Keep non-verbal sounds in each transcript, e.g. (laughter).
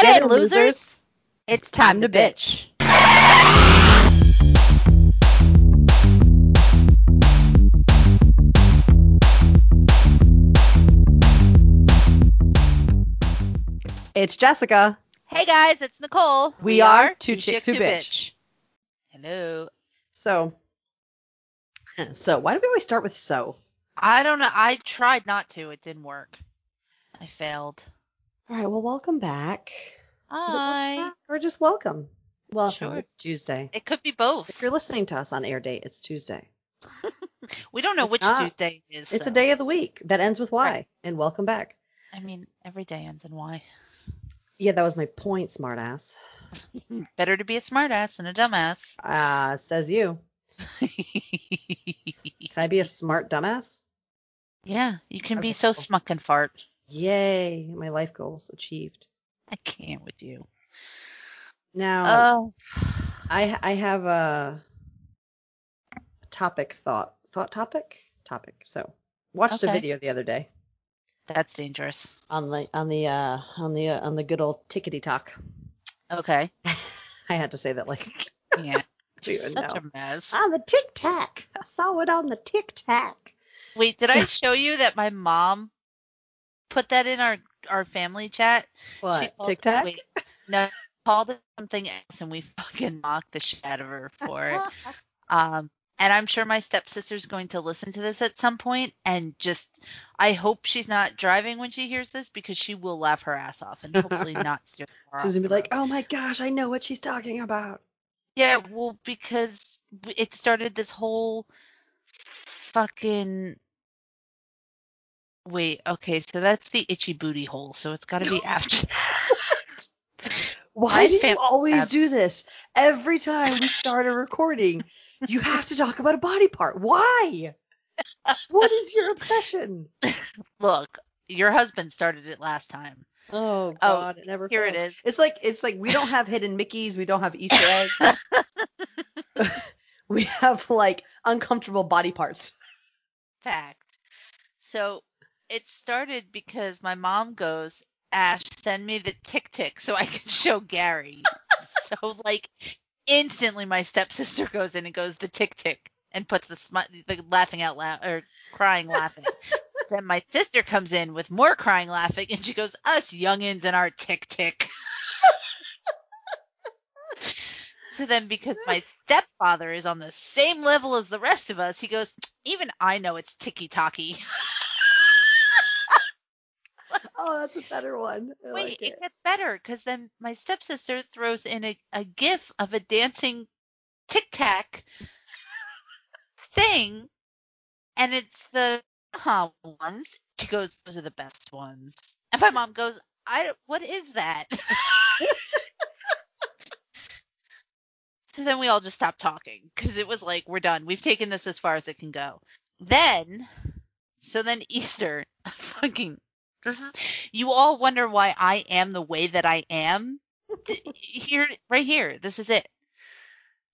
Get, Get in, losers. losers. It's time to bitch. It's Jessica. Hey guys, it's Nicole. We are Two Chicks Who Bitch. Hello. So, (clears throat) so why do we always start with so? I don't know. I tried not to. It didn't work. I failed. All right. Well, welcome back. Hi. back or just welcome? Welcome. Sure. It's Tuesday. It could be both. If you're listening to us on air date, it's Tuesday. (laughs) We don't know which Tuesday it is. It's a day of the week that ends with Y. Right. And welcome back. I mean, every day ends in Y. Yeah, that was my point, smartass. (laughs) Better to be a smartass than a dumbass. Ah, says you. (laughs) Can I be a smart dumbass? yeah, you can be so smuck and fart. Yay, my life goals achieved. I can't with you. Now, Oh. I I have a topic thought thought topic topic. So watched a video the other day That's dangerous. on the on the uh on the uh, on the good old tickety talk. Okay. (laughs) I had to say that like Yeah. (laughs) Such know. a mess. on the tic tac. I saw it on the tic tac. Wait, did I (laughs) show you that my mom put that in our our family chat? What called tic tac? wait, no, called it something else, and we (laughs) fucking mocked the shit out of her for it. (laughs) Um, and I'm sure my stepsister's going to listen to this at some point, and just I hope she's not driving when she hears this because she will laugh her ass off and hopefully (laughs) not steer the car She's gonna be like, oh my gosh, I know what she's talking about. Yeah, well, because it started this whole fucking. Wait, okay, so that's the itchy booty hole, so it's got to be after. (laughs) Why do you always do this? Every time we start a recording, you have to talk about a body part. Why? What is your obsession? (laughs) Look, your husband started it last time. Oh Oh, God, it never. Here it is. It's like it's like we don't have hidden Mickeys, we don't have Easter eggs. (laughs) we have like uncomfortable body parts. Fact. So it started because my mom goes, Ash, send me the tick tick so I can show Gary. so like instantly my stepsister goes in and goes the tick tick and puts the, smi- the laughing out loud or crying laughing. then my sister comes in with more crying laughing and she goes, Us youngins and our tick tick. So then, because my stepfather is on the same level as the rest of us, he goes, Even I know it's ticky tacky. Oh, that's a better one. I Wait, like it. it. gets better because then my stepsister throws in a, a gif of a dancing tic tac thing, and it's the huh ones. She goes, Those are the best ones. And my mom goes, I what is that? (laughs) so then we all just stopped talking because it was like we're done. We've taken this as far as it can go. Then, so then Easter, (laughs) fucking this is you all wonder why I am the way that I am. (laughs) Here right here, this is it.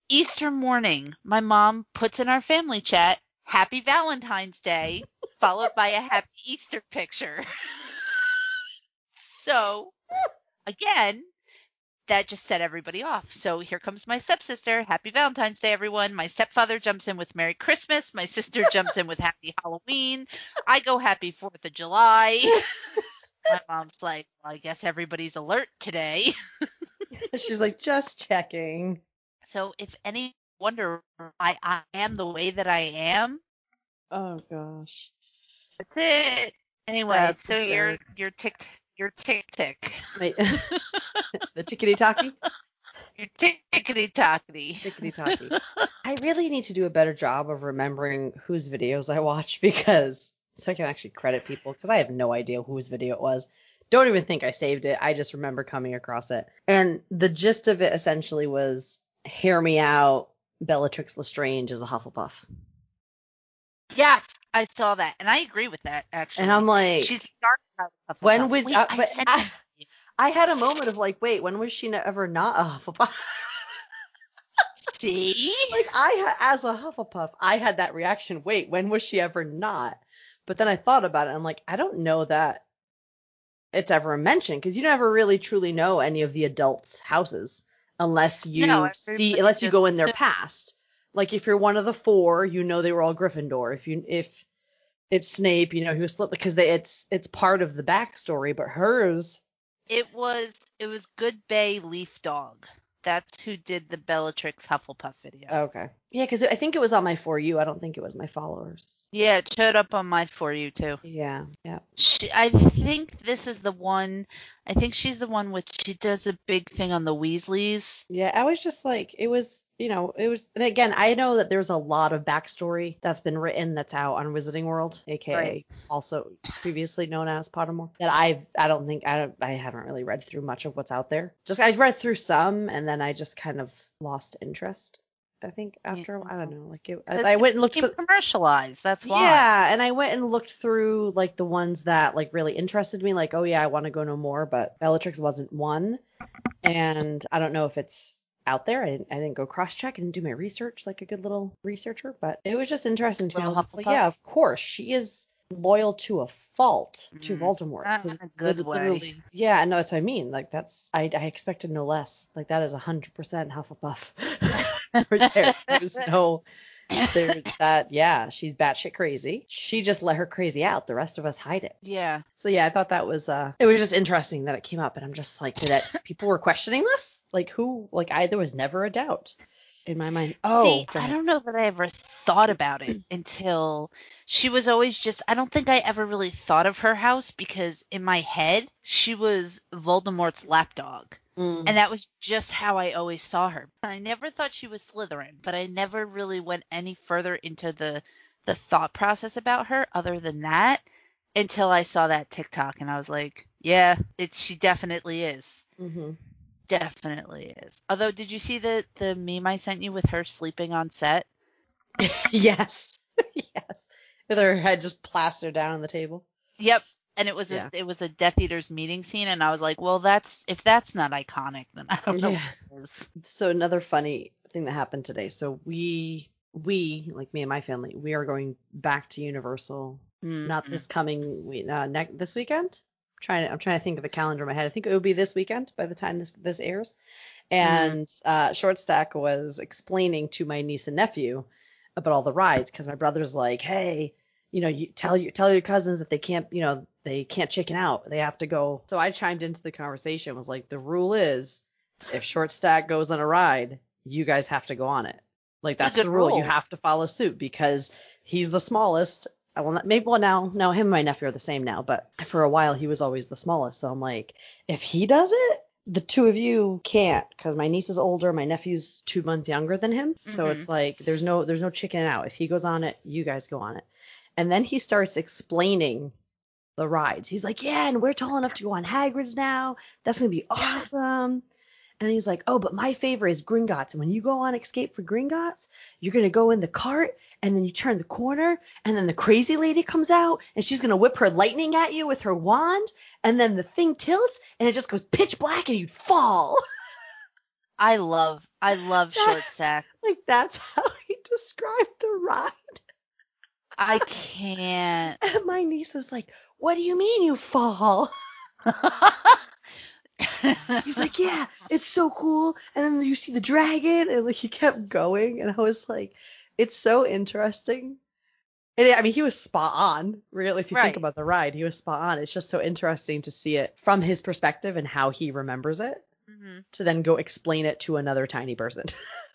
Easter morning, my mom puts in our family chat, Happy Valentine's Day, followed by a happy Easter picture. (laughs) so again, that just set everybody off. So here comes my stepsister. Happy Valentine's Day, everyone. My stepfather jumps in with Merry Christmas. My sister (laughs) jumps in with Happy Halloween. I go Happy Fourth of July. (laughs) My mom's like, well, I guess everybody's alert today. (laughs) She's like, just checking. So if any wonder why I am the way that I am, Oh gosh. that's it. Anyway, That's so your absurd. your tick your tick tick. (laughs) The tickety talkie? Your tickety tockety. Tickety talkie. (laughs) I really need to do a better job of remembering whose videos I watch (laughs) because so I can actually credit people because I have no idea whose video it was. Don't even think I saved it. I just remember coming across it. And the gist of it essentially was hear me out. Bellatrix Lestrange is a Hufflepuff. Yes, I saw that, and I agree with that actually. And I'm like, she's dark. When would Wait, uh, I said I, I had a moment of like, wait, when was she ever not a Hufflepuff? (laughs) see? like I as a Hufflepuff, I had that reaction. Wait, when was she ever not? But then I thought about it. I'm like, I don't know that it's ever mentioned because you never really truly know any of the adults' houses unless you No, see unless you go in their (laughs) past. Like if you're one of the four, you know they were all Gryffindor. If you if it's Snape, you know he was because they, it's it's part of the backstory. But hers, It was it was Good Bay Leaf Dog. That's who did the Bellatrix Hufflepuff video. okay, yeah, because I think it was on my for you. I don't think it was my followers. yeah, it showed up on my for you too. Yeah, yeah. She, I think this is the one. I think she's the one which she does a big thing on the Weasleys. Yeah, I was just like, it was, you know, it was, and again, I know that there's a lot of backstory that's been written that's out on Wizarding World, aka Right. also previously known as Pottermore. That I've, I don't think, I don't, I haven't really read through much of what's out there. Just I read through some, and then I just kind of lost interest. I think after, while. I don't know, like it, I went and looked for. commercialized. That's why. Yeah, and I went and looked through like the ones that like really interested me, like, oh yeah, I want to go no more, but Bellatrix wasn't one. And I don't know if it's out there. I didn't, I didn't go cross check. Didn't do my research like a good little researcher, but it was just interesting to me. I was like, yeah, of course, she is loyal to a fault to Mm, Voldemort. So a good way. Yeah, I know that's what I mean. Like that's I, I expected no less. Like that is a hundred percent Hufflepuff. (laughs) (laughs) right there. There's (laughs) no there's that yeah, she's batshit crazy. She just let her crazy out. The rest of us hide it. Yeah. So yeah, I thought that was uh it was just interesting that it came up and I'm just like, did it people were questioning this? Like who like I there was never a doubt in my mind. Oh See, I don't know that I ever thought about it (clears throat) until she was always just I don't think I ever really thought of her house because in my head she was Voldemort's lapdog. Mm. And that was just how I always saw her. I never thought she was Slytherin, but I never really went any further into the the thought process about her other than that until I saw that TikTok and I was like, yeah, it she definitely is. hmm Definitely is. Although did you see the the meme I sent you with her sleeping on set? (laughs) yes. (laughs) yes. With her head just plastered down on the table. Yep. And it was Yeah. a it was a Death Eaters meeting scene and I was like, well that's if that's not iconic then I don't know Yeah. what is. So another funny thing that happened today. So we we like me and my family, we are going back to Universal. Not Mhm. this coming week, uh, next this weekend. I'm trying to, I'm trying to think of the calendar in my head. I think it will be this weekend by the time this this airs. And uh, Short Stack was explaining to my niece and nephew about all the rides because my brother's like, hey, you know, you tell your tell your cousins that they can't, you know, they can't chicken out. They have to go. So I chimed into the conversation. Was like, the rule is, if Short Stack goes on a ride, you guys have to go on it. Like that's the rule. You have to follow suit because he's the smallest. I will not, maybe well now now him and my nephew are the same now, but for a while he was always the smallest. So I'm like, if he does it, the two of you can't because my niece is older, my nephew's two months younger than him. So Mhm. it's like there's no there's no chicken out. If he goes on it, you guys go on it. And then he starts explaining the rides. He's like, yeah, and we're tall enough to go on Hagrid's now. That's gonna be awesome. And he's like, oh, but my favorite is Gringotts. And when you go on Escape for Gringotts, you're gonna go in the cart, and then you turn the corner, and then the crazy lady comes out, and she's gonna whip her lightning at you with her wand, and then the thing tilts, and it just goes pitch black, and you'd fall. (laughs) I love I love short stack. (laughs) like that's how he (laughs) described the ride. I can't. And (laughs) my niece was like, "What do you mean you fall?" (laughs) He's like, "Yeah, it's so cool." And then you see the dragon, and like he kept going, and I was like, "It's so interesting." And I mean, he was spot on. Really, if you Right. think about the ride, he was spot on. It's just so interesting to see it from his perspective and how he remembers it. Mhm. To then go explain it to another tiny person,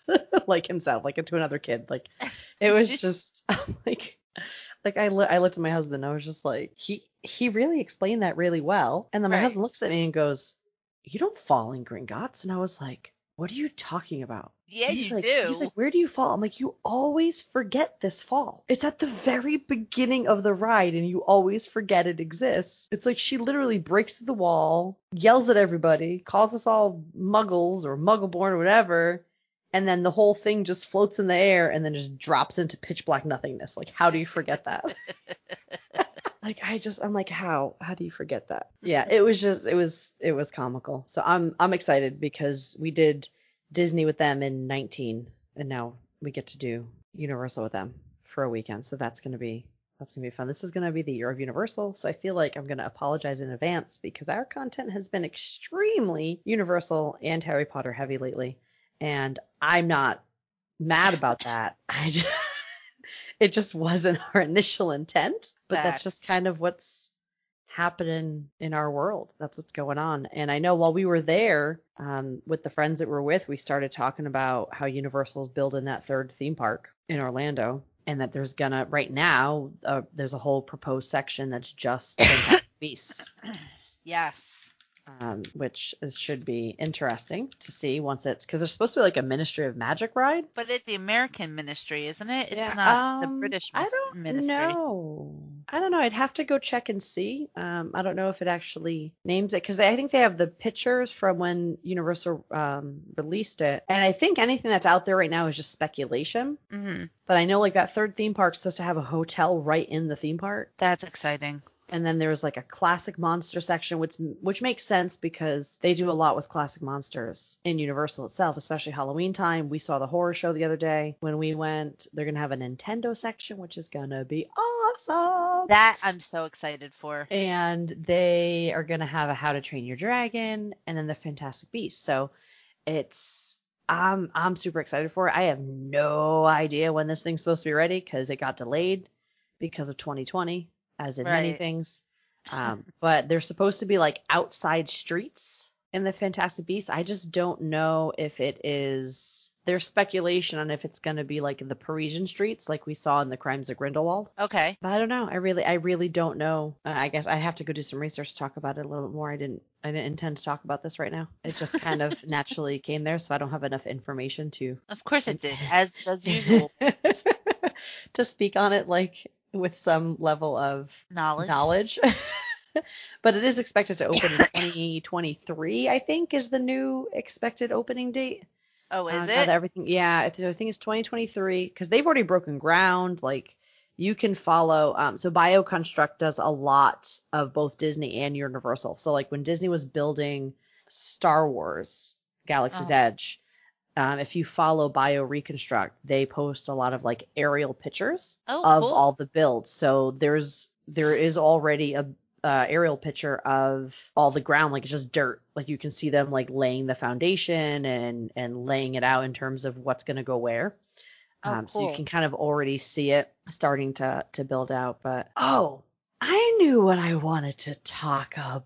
(laughs) like himself, like to another kid. Like it was just like like I look I looked at my husband and I was just like he he really explained that really well. And then my Right. husband looks at me and goes you don't fall in Gringotts and I was like what are you talking about? Yeah, he's you like, do. he's like where do you fall? I'm like you always forget this fall. It's at the very beginning of the ride and you always forget it exists. It's like she literally breaks through the wall yells at everybody calls us all muggles or muggleborn or whatever and then the whole thing just floats in the air and then just drops into pitch black nothingness. Like, how do you forget that? (laughs) like, I just, I'm like, how, how do you forget that? Yeah, it was just, it was, it was comical. So I'm, I'm excited because we did Disney with them in 19, and now we get to do Universal with them for a weekend. So that's gonna be, That's gonna be fun. This is gonna be the year of Universal, so I feel like I'm gonna apologize in advance because our content has been extremely Universal and Harry Potter heavy lately, and I'm not mad about that. (laughs) I just, it just wasn't (laughs) our initial intent, but that's just kind of what's happening in our world. That's what's going on. And I know while we were there, um, with the friends that we're with, we started talking about how Universal's building that third theme park in Orlando, and that there's gonna right now uh, there's a whole proposed section that's just (coughs) Fantastic Beasts, Yes. Um, which is, should be interesting to see once it's because there's supposed to be like a Ministry of Magic ride. But it's the American ministry, isn't it? It's Yeah, not the um, British I don't ministry. know. I don't know. I'd have to go check and see. Um, I don't know if it actually names it because I think they have the pictures from when Universal um, released it, and I think anything that's out there right now is just speculation. hmm But I know like that third theme park's supposed to have a hotel right in the theme park. That's exciting. And then there's like a classic monster section, which which makes sense because they do a lot with classic monsters in Universal itself, especially Halloween time. We saw the horror show the other day when we went. They're gonna have a Nintendo section, which is gonna be awesome. That I'm so excited for. and they are gonna have a How to Train Your Dragon, and then the Fantastic Beasts. So it's I'm I'm super excited for it. I have no idea when this thing's supposed to be ready because it got delayed because of 2020, as in many things. (laughs) Um, but they're supposed to be like outside streets in the Fantastic Beasts. I just don't know if it is. There's speculation on if it's going to be like the Parisian streets, like we saw in the Crimes of Grindelwald. Okay. But I don't know. I really, I really don't know. Uh, I guess I have to go do some research to talk about it a little bit more. I didn't, I didn't intend to talk about this right now. It just kind of (laughs) naturally came there, so I don't have enough information to Of course it did, (laughs) as as usual. to speak on it like with some level of Knowledge. knowledge. (laughs) but it is expected to open in (laughs) 2023. I think is the new expected opening date. Oh, Uh, is now it? everything, yeah, I I think it's 2023 because they've already broken ground. Like you can follow. Um, so BioConstruct does a lot of both Disney and Universal. So like when Disney was building Star Wars Galaxy's Oh. Edge, um, if you follow bioreconstruct, they post a lot of like aerial pictures oh, of cool. all the builds. So there's there is already a uh, aerial picture of all the ground, like it's just dirt. Like you can see them like laying the foundation and and laying it out in terms of what's going to go where. Oh, Um, So you can kind of already see it starting to to build out. But oh, I knew what I wanted to talk about.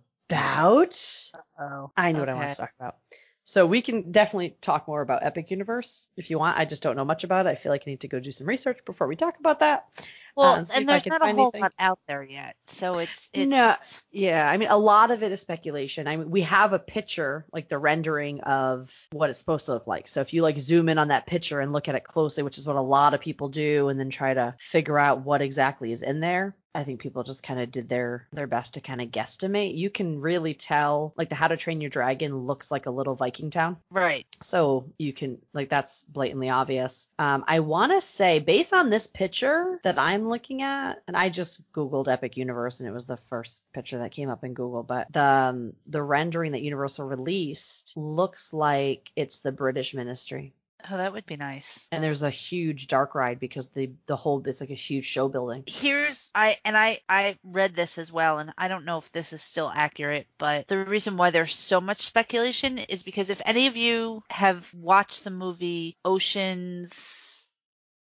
Oh, I knew what I wanted to talk about. So we can definitely talk more about Epic Universe if you want. I just don't know much about it. I feel like I need to go do some research before we talk about that. Well, and and there's not a whole anything. lot out there yet, so it's it's No. Yeah, I mean, a lot of it is speculation. I mean, we have a picture, like the rendering of what it's supposed to look like. So if you like zoom in on that picture and look at it closely, which is what a lot of people do, and then try to figure out what exactly is in there, I think people just kind of did their their best to kind of guesstimate. You can really tell, like the How to Train Your Dragon looks like a little Viking town. right. So you can like that's blatantly obvious. Um, I want to say based on this picture that I'm looking at, and I just googled Epic Universe and it was the first picture that came up in Google, but the um, the rendering that Universal released looks like it's the British Ministry. Oh, that would be nice. And there's a huge dark ride because the the whole it's like a huge show building. Here's I and I I read this as well, and I don't know if this is still accurate, but the reason why there's so much speculation is because if any of you have watched the movie Oceans,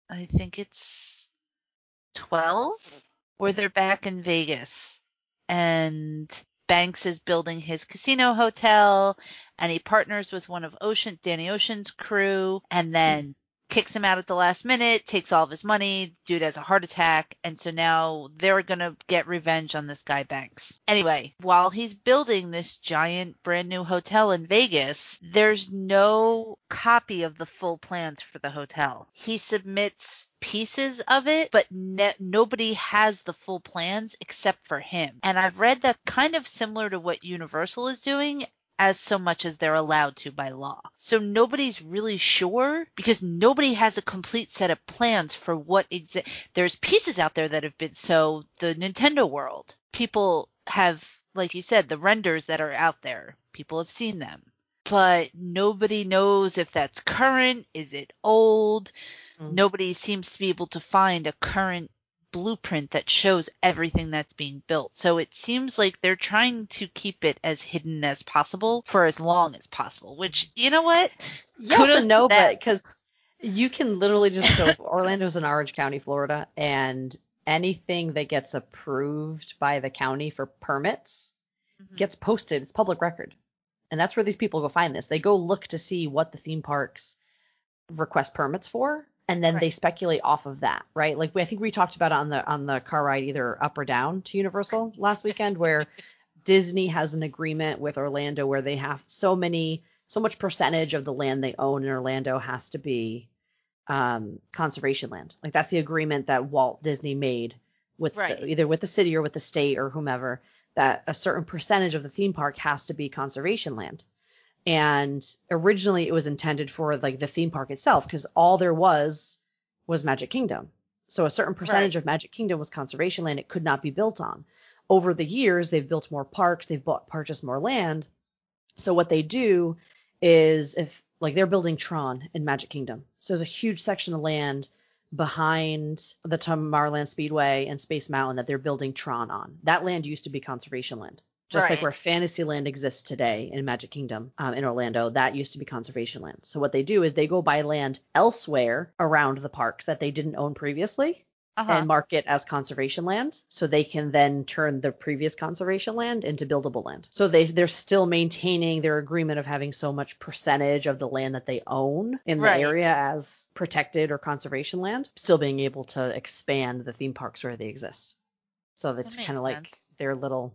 I think it's twelve, where they're back in Vegas, and Banks is building his casino hotel, and he partners with one of Ocean Danny Ocean's crew, and then kicks him out at the last minute, takes all of his money, dude has a heart attack, and so now they're gonna get revenge on this guy Banks. Anyway, while he's building this giant brand new hotel in Vegas, there's no copy of the full plans for the hotel. He submits pieces of it, but ne- nobody has the full plans except for him. And I've read that kind of similar to what Universal is doing as so much as they're allowed to by law. So nobody's really sure because nobody has a complete set of plans for what exa- there's pieces out there that have been so the Nintendo world. People have like you said the renders that are out there. People have seen them. But nobody knows if that's current, is it old? Mm. Nobody seems to be able to find a current blueprint that shows everything that's being built. So it seems like they're trying to keep it as hidden as possible for as long as possible, which, you know what? Yes Kudos and no, but because you can literally just so Orlando's in Orange County, Florida, and anything that gets approved by the county for permits Mhm. gets posted. It's public record. And that's where these people go find this. They go look to see what the theme parks request permits for, and then they speculate off of that, right? Like we, I think we talked about it on the on the car ride either up or down to Universal last (laughs) weekend, where Disney has an agreement with Orlando where they have so many so much percentage of the land they own in Orlando has to be um, conservation land. Like that's the agreement that Walt Disney made with Right. the, either with the city or with the state or whomever that a certain percentage of the theme park has to be conservation land. And originally it was intended for like the theme park itself because all there was was Magic Kingdom. So a certain percentage Right. of Magic Kingdom was conservation land it could not be built on. Over the years they've built more parks, they've bought purchased more land. So what they do is if like they're building Tron in Magic Kingdom. So there's a huge section of land behind the Tomorrowland Speedway and Space Mountain that they're building Tron on. That land used to be conservation land. Just like where Fantasyland exists today in Magic Kingdom um, in Orlando, that used to be conservation land. So what they do is they go buy land elsewhere around the parks that they didn't own previously Uh-huh. and mark it as conservation land so they can then turn the previous conservation land into buildable land. So they they're still maintaining their agreement of having so much percentage of the land that they own in the Right. area as protected or conservation land, still being able to expand the theme parks where they exist. So that's kind of like their little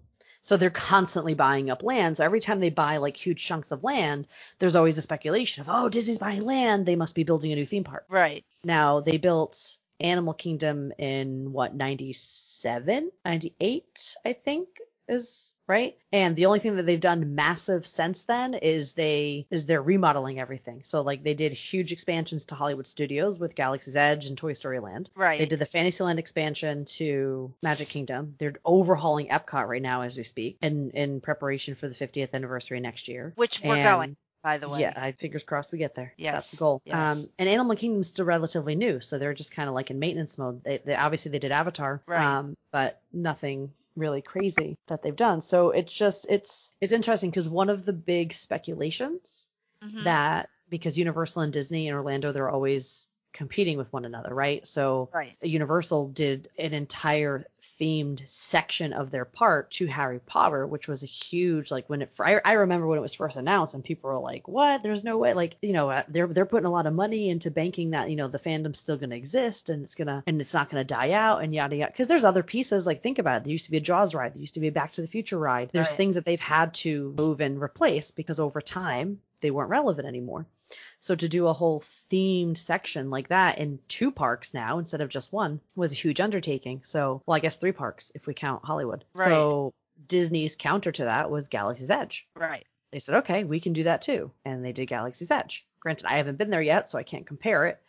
so they're constantly buying up land. So every time they buy like huge chunks of land, there's always a speculation of, oh, Disney's buying land. They must be building a new theme park. right. Now they built Animal Kingdom in what 97, 98, I think is right. And the only thing that they've done massive since then is they is they're remodeling everything. So like they did huge expansions to Hollywood Studios with Galaxy's Edge and Toy Story Land. Right. They did the Fantasyland expansion to Magic Kingdom. They're overhauling Epcot right now as we speak, in in preparation for the 50th anniversary next year. Which we're And- going, by the way. Yeah, I fingers crossed we get there. Yes, That's the goal. yes. Um, and Animal Kingdom's still relatively new, so they're just kind of like in maintenance mode. They, they obviously they did Avatar, Right. um, but nothing really crazy that they've done. So it's just it's it's interesting because one of the big speculations Mhm. that because Universal and Disney and Orlando they're always competing with one another, right? So Right. Universal did an entire themed section of their park to Harry Potter, which was a huge like when it. I, I remember when it was first announced, and people were like, "What? There's no way!" Like you know, uh, they're they're putting a lot of money into banking that you know the fandom's still going to exist and it's gonna and it's not going to die out and yada yada. Because there's other pieces like think about it. There used to be a Jaws ride. There used to be a Back to the Future ride. There's Right. things that they've had to move and replace because over time they weren't relevant anymore. So to do a whole themed section like that in two parks now instead of just one was a huge undertaking. So, well, I guess three parks if we count Hollywood. Right. So Disney's counter to that was Galaxy's Edge. Right. They said, okay, we can do that too, and they did Galaxy's Edge. Granted, I haven't been there yet, so I can't compare it.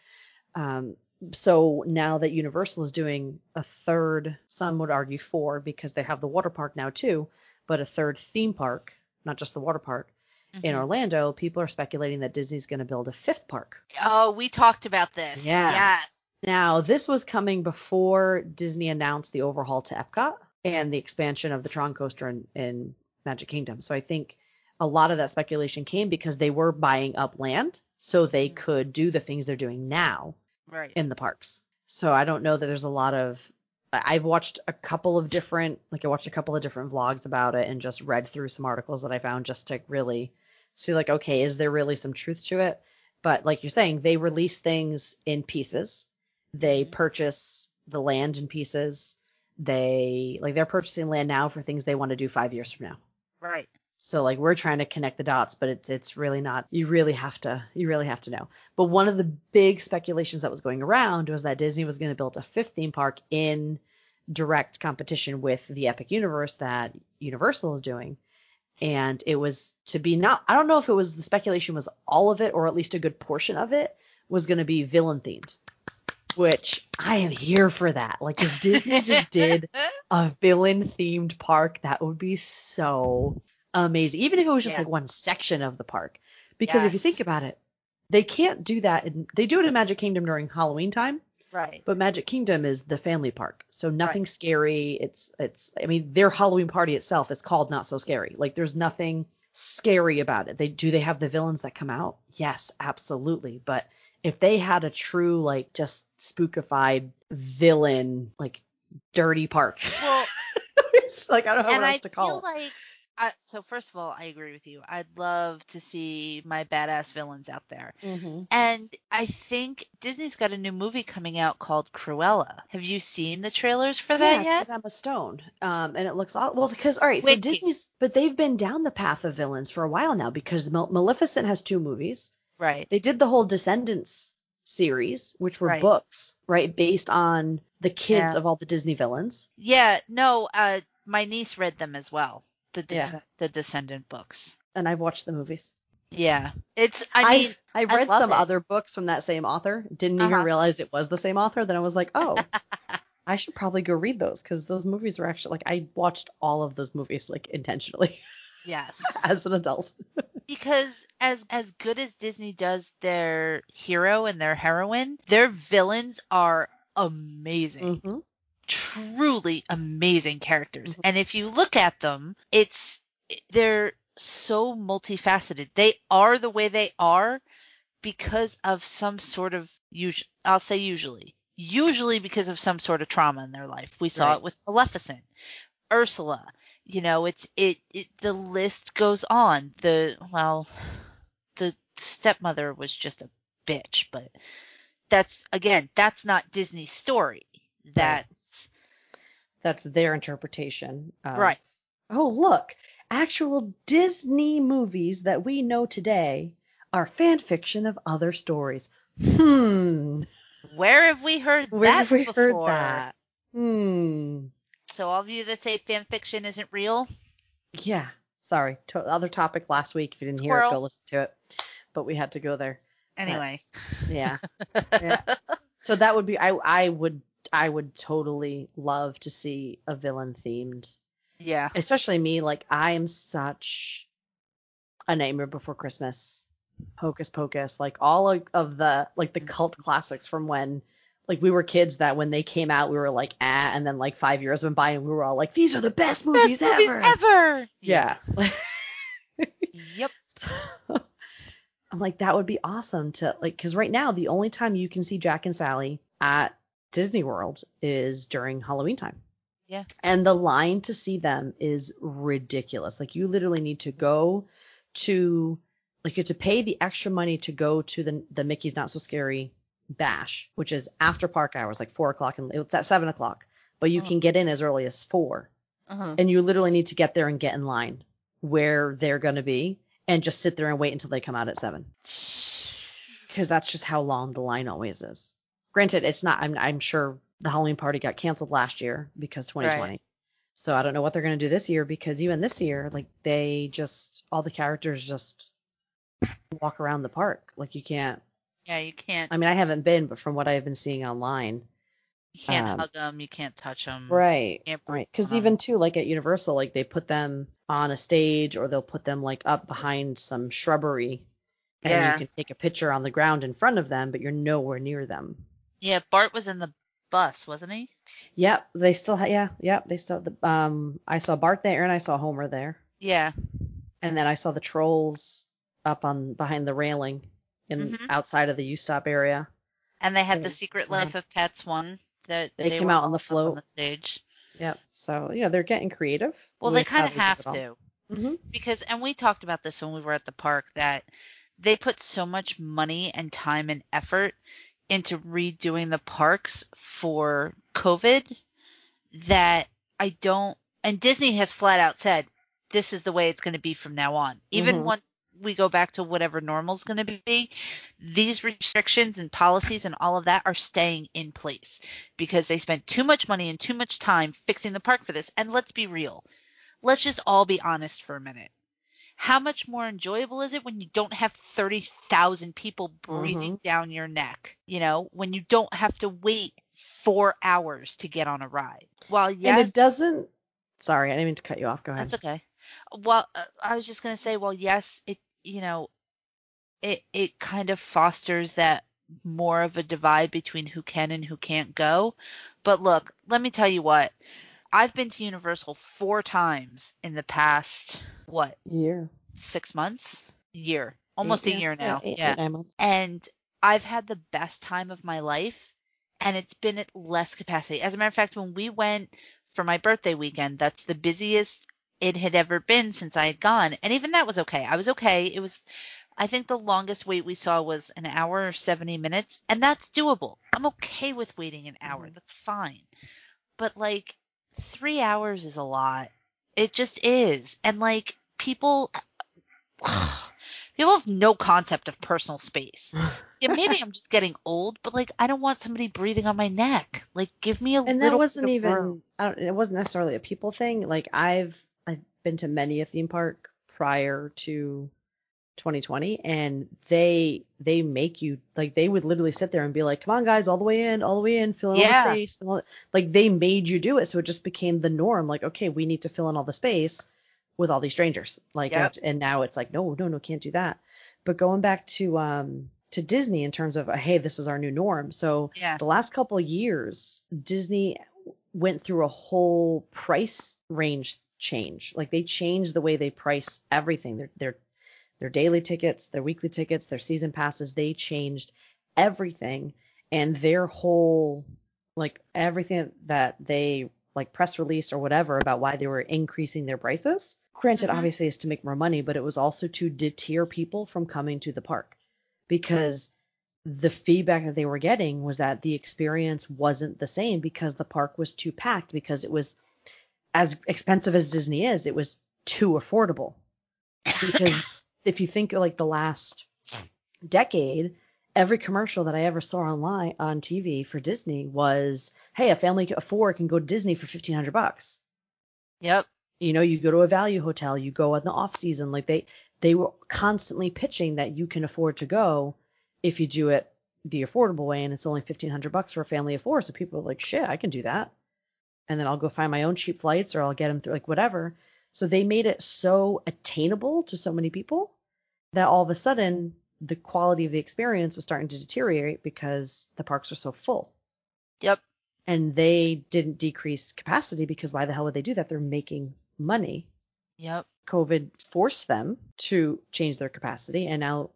Um, so now that Universal is doing a third, some would argue four because they have the water park now too, but a third theme park, not just the water park in Mhm. Orlando, people are speculating that Disney's going to build a fifth park. Oh, we talked about this. Yeah. Yes. Now, this was coming before Disney announced the overhaul to Epcot and the expansion of the Tron coaster in, in Magic Kingdom. So I think a lot of that speculation came because they were buying up land so they Mhm. could do the things they're doing now Right. in the parks. So I don't know that there's a lot of I've watched a couple of different like I watched a couple of different vlogs about it and just read through some articles that I found just to really see like okay, is there really some truth to it? But like you're saying, they release things in pieces. They Mhm. purchase the land in pieces. They like they're purchasing land now for things they want to do 5 years from now. right. So like we're trying to connect the dots, but it's it's really not. You really have to you really have to know. But one of the big speculations that was going around was that Disney was going to build a fifth theme park in direct competition with the Epic Universe that Universal is doing. And it was to be not I don't know if it was the speculation was all of it or at least a good portion of it was going to be villain themed. Which I am here for that. Like if Disney just did (laughs) a villain themed park, that would be so amazing. Even if it was just Yeah. like one section of the park. Because if you think about it, they can't do that. In, they do it in Magic Kingdom during Halloween time, Right. But Magic Kingdom is the family park, so nothing scary. It's it's. I mean, their Halloween party itself is called Not So Scary. Like, there's nothing scary about it. They do they have the villains that come out? Yes, absolutely. But if they had a true like just spookified villain like dirty park, Well, (laughs) it's like I don't know and what I else to call feel it. like I, so first of all, I agree with you. I'd love to see my badass villains out there. Mm-hmm. And I think Disney's got a new movie coming out called Cruella. Have you seen the trailers for that yeah, yet? Emma Stone. Um, and it looks all well because all right, so Wait, Disney's, but they've been down the path of villains for a while now because Mal- Maleficent has two movies. Right. They did the whole Descendants series, which were Right. books, right, based on the kids Yeah. of all the Disney villains. Yeah, no, uh my niece read them as well. The Des- Yeah. the Descendant books. And I've watched the movies. Yeah. It's I mean I, I read love some it. other books from that same author. Didn't even Uh-huh. realize it was the same author. Then I was like, oh, (laughs) I should probably go read those because those movies were actually like I watched all of those movies like intentionally yes. (laughs) as an adult. (laughs) because as as good as Disney does their hero and their heroine, their villains are amazing. Mm-hmm. Truly amazing characters. Mhm. And if you look at them, it's they're so multifaceted. They are the way they are because of some sort of us- I'll say usually. Usually because of some sort of trauma in their life. We saw Right. it with Maleficent, Ursula. You know, it's it, it the list goes on. The well, the stepmother was just a bitch, but that's again, that's not Disney's story. That's That's their interpretation. Of, Right. Oh, look. Actual Disney movies that we know today are fan fiction of other stories. Hmm. where have we heard Where that have we before? heard that? Hmm. So all of you that say fan fiction isn't real, Yeah. Sorry. To- other topic last week. If you didn't hear it, go listen to it. But we had to go there. anyway. Yeah. (laughs) Yeah. so that would be. I. I would. I would totally love to see a villain themed yeah. especially me, like I am such a Nightmare Before Christmas, Hocus Pocus, like all of, of the like the cult classics from when like we were kids that when they came out we were like ah and then like five years went by and we were all like these are the best movies Best movies ever. ever. Yeah. Yep. (laughs) I'm like that would be awesome to like because right now the only time you can see Jack and Sally at Disney World is during Halloween time. Yeah. And the line to see them is ridiculous. Like you literally need to go to like you have to pay the extra money to go to the the Mickey's Not So Scary bash, which is after park hours, like four o'clock and it's at seven o'clock. But you Oh. can get in as early as four Uh-huh. and you literally need to get there and get in line where they're going to be and just sit there and wait until they come out at seven because that's just how long the line always is granted it's not i'm, I'm sure the halloween party got canceled last year because 2020 so i don't know what they're going to do this year because even this year like they just all the characters just walk around the park like you can't Yeah, you can't. i mean i haven't been but from what i've been seeing online You can't um, hug them. You can't touch them. Right. Right. Because even too, like at Universal, like they put them on a stage or they'll put them like up behind some shrubbery, and Yeah. you can take a picture on the ground in front of them, but you're nowhere near them. Yeah, Bart was in the bus, wasn't he? Yep. They still, ha- yeah, yep. They still. The, um, I saw Bart there and I saw Homer there, Yeah. and then I saw the trolls up on behind the railing in Mhm. outside of the U Stop area. And they had the Secret so- Life of Pets one that They came out on the float. on the stage. Yep. So yeah, they're getting creative. Well, they kind of have to Mhm. because, and we talked about this when we were at the park that they put so much money and time and effort into redoing the parks for COVID that I don't. And Disney has flat out said this is the way it's going to be from now on. Even Mhm. once we go back to whatever normal is going to be, these restrictions and policies and all of that are staying in place because they spent too much money and too much time fixing the park for this. And let's be real. Let's just all be honest for a minute. How much more enjoyable is it when you don't have 30,000 people breathing down your neck? You know, when you don't have to wait four hours to get on a ride. While yes, And it doesn't. Sorry, I didn't mean to cut you off. Go ahead. that's okay. Well, uh, I was just gonna say, well, yes, it you know, it it kind of fosters that more of a divide between who can and who can't go. But look, let me tell you what. I've been to Universal four times in the past what Year. six months, year, almost Eight, a year now. eight- yeah. eight, and I've had the best time of my life, and it's been at less capacity. As a matter of fact, when we went for my birthday weekend, that's the busiest it had ever been since I had gone, and even that was okay. I was okay. It was, I think the longest wait we saw was an hour or 70 minutes, and that's doable. I'm okay with waiting an hour. Mhm. That's fine. But like, three hours is a lot. It just is. And like, people, (sighs) people have no concept of personal space. (laughs) Yeah, maybe I'm just getting old, but like I don't want somebody breathing on my neck. Like give me a little. and that wasn't even. I don't, it wasn't necessarily a people thing like i've i've been to many a theme park prior to 2020 and they they make you like they would literally sit there and be like come on guys all the way in all the way in fill in all the space and all like they made you do it so it just became the norm like okay we need to fill in all the space with all these strangers like Yep. and now it's like no no no can't do that but going back to um to disney in terms of uh, hey this is our new norm so Yeah. the last couple of years, Disney went through a whole price range change. Like they changed the way they price everything. Their their their daily tickets, their weekly tickets, their season passes, they changed everything and their whole like everything that they like press release or whatever about why they were increasing their prices. Granted, Mhm. obviously is to make more money, but it was also to deter people from coming to the park because the feedback that they were getting was that the experience wasn't the same because the park was too packed because it was as expensive as Disney is, it was too affordable. (laughs) Because if you think of like the last decade, every commercial that I ever saw online on TV for Disney was, "Hey, a family of four can go to Disney for 1500 bucks." Yep. you know you go to a value hotel you go in the off season like they they were constantly pitching that you can afford to go if you do it the affordable way and it's only 1500 bucks for a family of four so people are like shit i can do that and then i'll go find my own cheap flights or i'll get them through like whatever so they made it so attainable to so many people that all of a sudden the quality of the experience was starting to deteriorate because the parks are so full Yep. and they didn't decrease capacity because why the hell would they do that they're making money Yep. COVID forced them to change their capacity. And now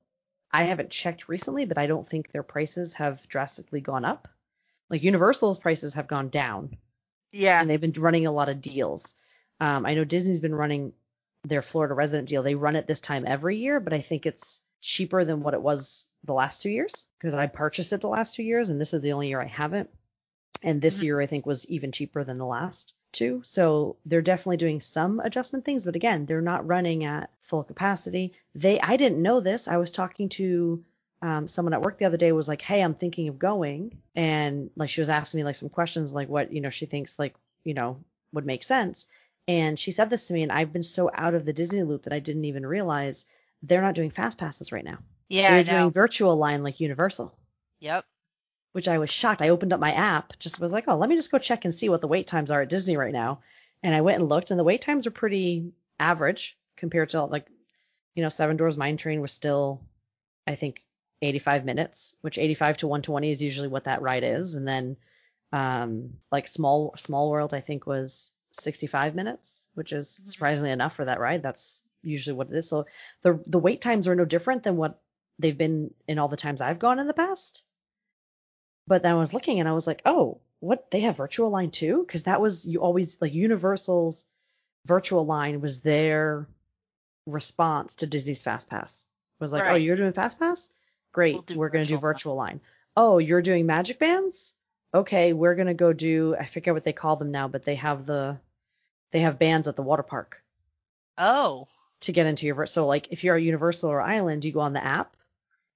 I haven't checked recently, but I don't think their prices have drastically gone up. Like Universal's prices have gone down Yeah. and they've been running a lot of deals. Um, I know Disney's been running their Florida resident deal. They run it this time every year, but I think it's cheaper than what it was the last two years because I purchased it the last two years and this is the only year I haven't. And this Mhm. year I think was even cheaper than the last two. So they're definitely doing some adjustment things, but again, they're not running at full capacity. They I didn't know this. I was talking to um, someone at work the other day was like, "Hey, I'm thinking of going," and like she was asking me like some questions, like what you know she thinks like you know would make sense. And she said this to me, and I've been so out of the Disney loop that I didn't even realize they're not doing fast passes right now. Yeah. They're doing virtual line like Universal, Yep. which I was shocked. I opened up my app, just was like, oh, let me just go check and see what the wait times are at Disney right now. And I went and looked, and the wait times are pretty average compared to like, you know, Seven Dwarfs Mine Train was still, I think, 85 minutes, which 85 to 120 is usually what that ride is, and then um like small small world i think was 65 minutes which is Mhm. surprisingly enough for that ride. That's usually what it is. So the the wait times are no different than what they've been in all the times i've gone in the past. But then i was looking and i was like oh what? They have virtual line too? Because that was you always like universal's virtual line was their response to disney's fast pass. Was like oh you're doing fast pass? Great we'll we're going to do virtual line." virtual line. Oh you're doing magic bands? Okay we're going to go do i forget what they call them now but they have the they have bands at the water park Oh. to get into your so like if you're at universal or island you go on the app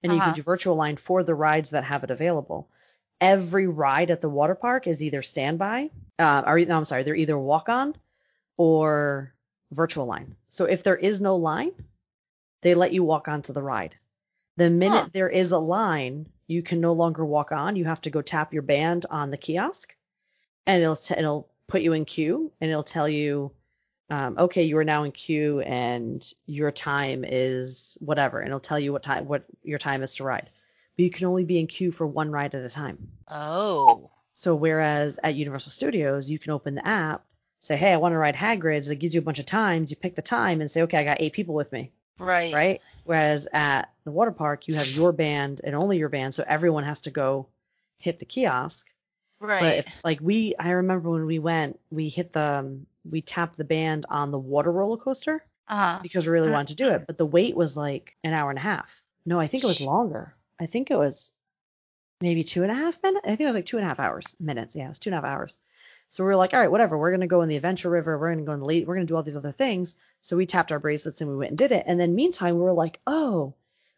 and you Uh-huh. can do virtual line for the rides that have it available every ride at the water park is either standby uh, or no i'm sorry they're either walk on or virtual line so if there is no line they let you walk onto the ride the minute Huh. there is a line you can no longer walk on you have to go tap your band on the kiosk and it'll t- it'll put you in queue and it'll tell you um, okay you are now in queue and your time is whatever and it'll tell you what time what your time is to ride but you can only be in queue for one ride at a time. Oh. So whereas at Universal Studios, you can open the app, say, hey, I want to ride Hagrid's. It gives you a bunch of times. You pick the time and say, okay, I got eight people with me, Right. right? Whereas at the water park, you have your band and only your band, so everyone has to go hit the kiosk. Right. But if like we, I remember when we went, we hit the, um, we tapped the band on the water roller coaster uh-huh. because we really Mhm. wanted to do it. But the wait was like an hour and a half. No, I think it was longer. I think it was maybe two and a half minutes. I think it was like two and a half hours, minutes. Yeah, it was two and a half hours. So we were like, all right, whatever. We're gonna go in the Adventure River. We're gonna go in the late. We're gonna do all these other things. So we tapped our bracelets and we went and did it. And then meantime, we were like, oh,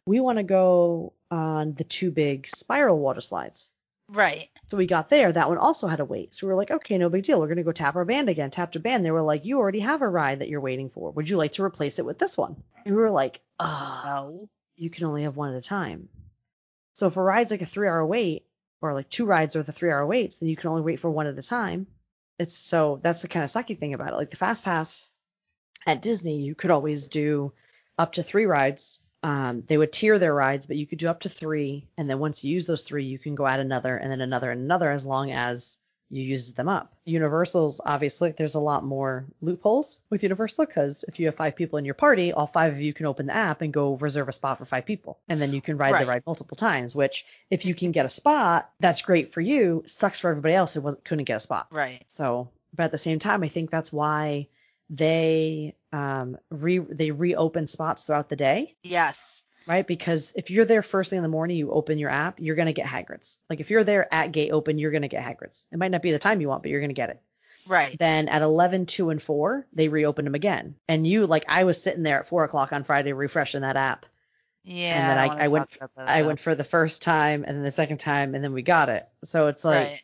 we want to go on the two big spiral water slides. Right. So we got there. That one also had a wait. So we were like, okay, no big deal. We're gonna go tap our band again. Tapped our band. They were like, you already have a ride that you're waiting for. Would you like to replace it with this one? And we were like, oh, No. you can only have one at a time. So if a ride's like a three hour wait, or like two rides are the three hour waits, then you can only wait for one at a time. It's so that's the kind of sucky thing about it. Like the fast pass at Disney, you could always do up to three rides. Um, they would tier their rides, but you could do up to three, and then once you use those three, you can go add another, and then another, and another, as long as you use them up. Universal's obviously there's a lot more loopholes with Universal because if you have five people in your party, all five of you can open the app and go reserve a spot for five people, and then you can ride Right. the ride multiple times. Which if you can get a spot, that's great for you. Sucks for everybody else who wasn't couldn't get a spot. Right. So, but at the same time, I think that's why they um re they reopen spots throughout the day Yes. right? Because if you're there first thing in the morning, you open your app, you're gonna get Hagrid's. Like if you're there at gate open, you're gonna get Hagrid's. It might not be the time you want, but you're gonna get it. Right. Then at 11, 2, and 4, they reopen them again. And you, like, I was sitting there at 4 o'clock on Friday refreshing that app. Yeah. and then I, I- I went- I went for the first time and then the second time, and then we got it. So it's like right.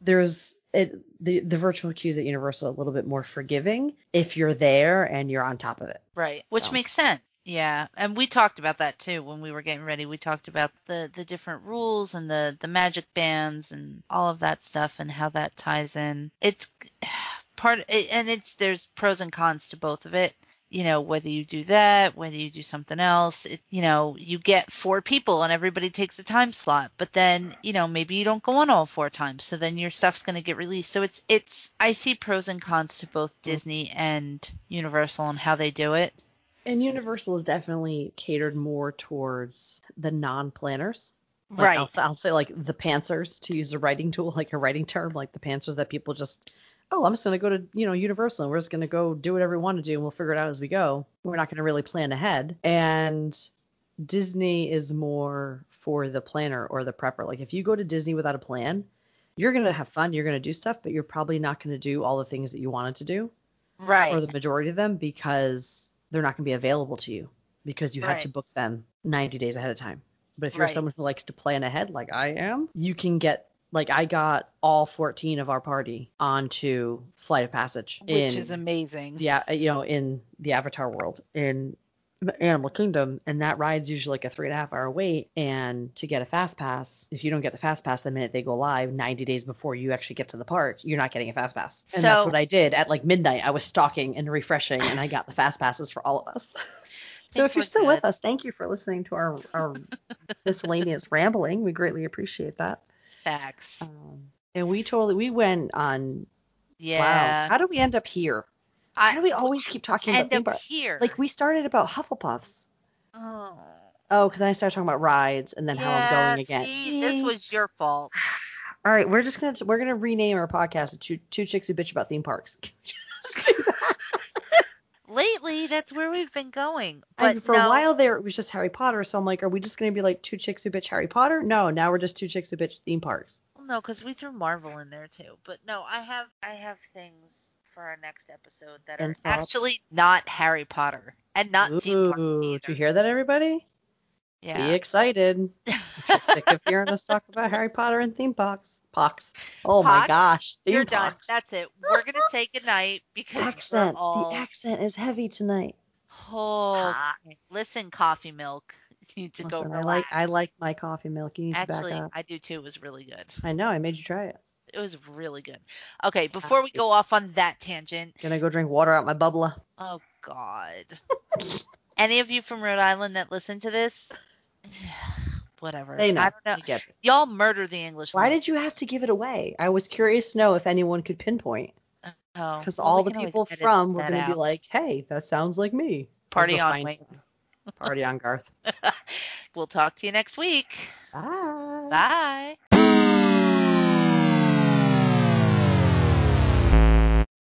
there's it the the virtual queues at Universal a little bit more forgiving if you're there and you're on top of it. Right. Which So. makes sense. Yeah. And we talked about that too when we were getting ready. We talked about the the different rules and the the magic bands and all of that stuff and how that ties in. It's (sighs) part and it's there's pros and cons to both of it. You know, whether you do that, whether you do something else, it, you know, you get four people and everybody takes a time slot, but then, you know, maybe you don't go on all four times. So then your stuff's going to get released. So it's, it's, I see pros and cons to both mm-hmm. Disney and Universal and how they do it. And Universal is definitely catered more towards the non-planners. Like, right. I'll, I'll say like the pantsers to use a writing tool, like a writing term, like the pantsers that people just, oh, I'm just gonna go to you know Universal and we're just gonna go do whatever we want to do and we'll figure it out as we go. We're not gonna really plan ahead. And Disney is more for the planner or the prepper. Like if you go to Disney without a plan, you're gonna have fun, you're gonna do stuff, but you're probably not gonna do all the things that you wanted to do right. or the majority of them because they're not going to be available to you because you had to book them 90 days ahead of time. But if you're Right. someone who likes to plan ahead like I am, you can get like I got all 14 of our party onto Flight of Passage Which in is amazing. yeah, uh, you know, in the Avatar world in Animal Kingdom, and that ride's usually like a three and a half hour wait. And to get a fast pass, if you don't get the fast pass the minute they go live, 90 days before you actually get to the park, you're not getting a fast pass. And that's what I did at like midnight. I was stalking and refreshing, and I got the fast passes for all of us. (laughs) (laughs) So if you're still with us, thank you for listening to our, our (laughs) miscellaneous rambling. We greatly appreciate that. Facts. Um, and we totally we went on. Yeah. Wow. How do we end up here? How do we always keep talking about end theme up parks? here? Like we started about Hufflepuffs. oh. Oh, because then I started talking about rides and then how I'm going again. See, this was your fault. (sighs) All right, we're just gonna we're gonna rename our podcast to two, two chicks who bitch about theme parks. (laughs) Just do that. Lately, that's where we've been going. But And for no, a while there, it was just Harry Potter. So I'm like, are we just gonna be like two chicks who bitch Harry Potter? No, now we're just two chicks who bitch theme parks. Well, no, because we threw Marvel in there too. But no, I have I have things for our next episode that And are thoughts? actually not Harry Potter and not theme park either. did you hear that, everybody? Be excited. You're sick of hearing us talk about Harry Potter and theme parks. Pox. Oh my gosh, theme You're done. parks. That's it. We're gonna say goodnight (laughs) because accent. We're all... The accent is heavy tonight. Oh, listen, coffee milk. (laughs) You need to go Listen, I relax. like I like my coffee milk. You need Actually, to back up. I do too. It was really good. I know. I made you try it. It was really good. Okay, before we go off on that tangent, Gonna go drink water out my bubbler. oh God. (laughs) Any of you from Rhode Island that listen to this, (sighs) whatever. They know. I don't know. I get it. Y'all murder the English. Why language. did you have to give it away? I was curious to know if anyone could pinpoint. Oh, Because well, all the people from were going to be like, hey, that sounds like me. Party on, Wayne. Party on, Garth. (laughs) we'll talk to you next week. Bye. Bye.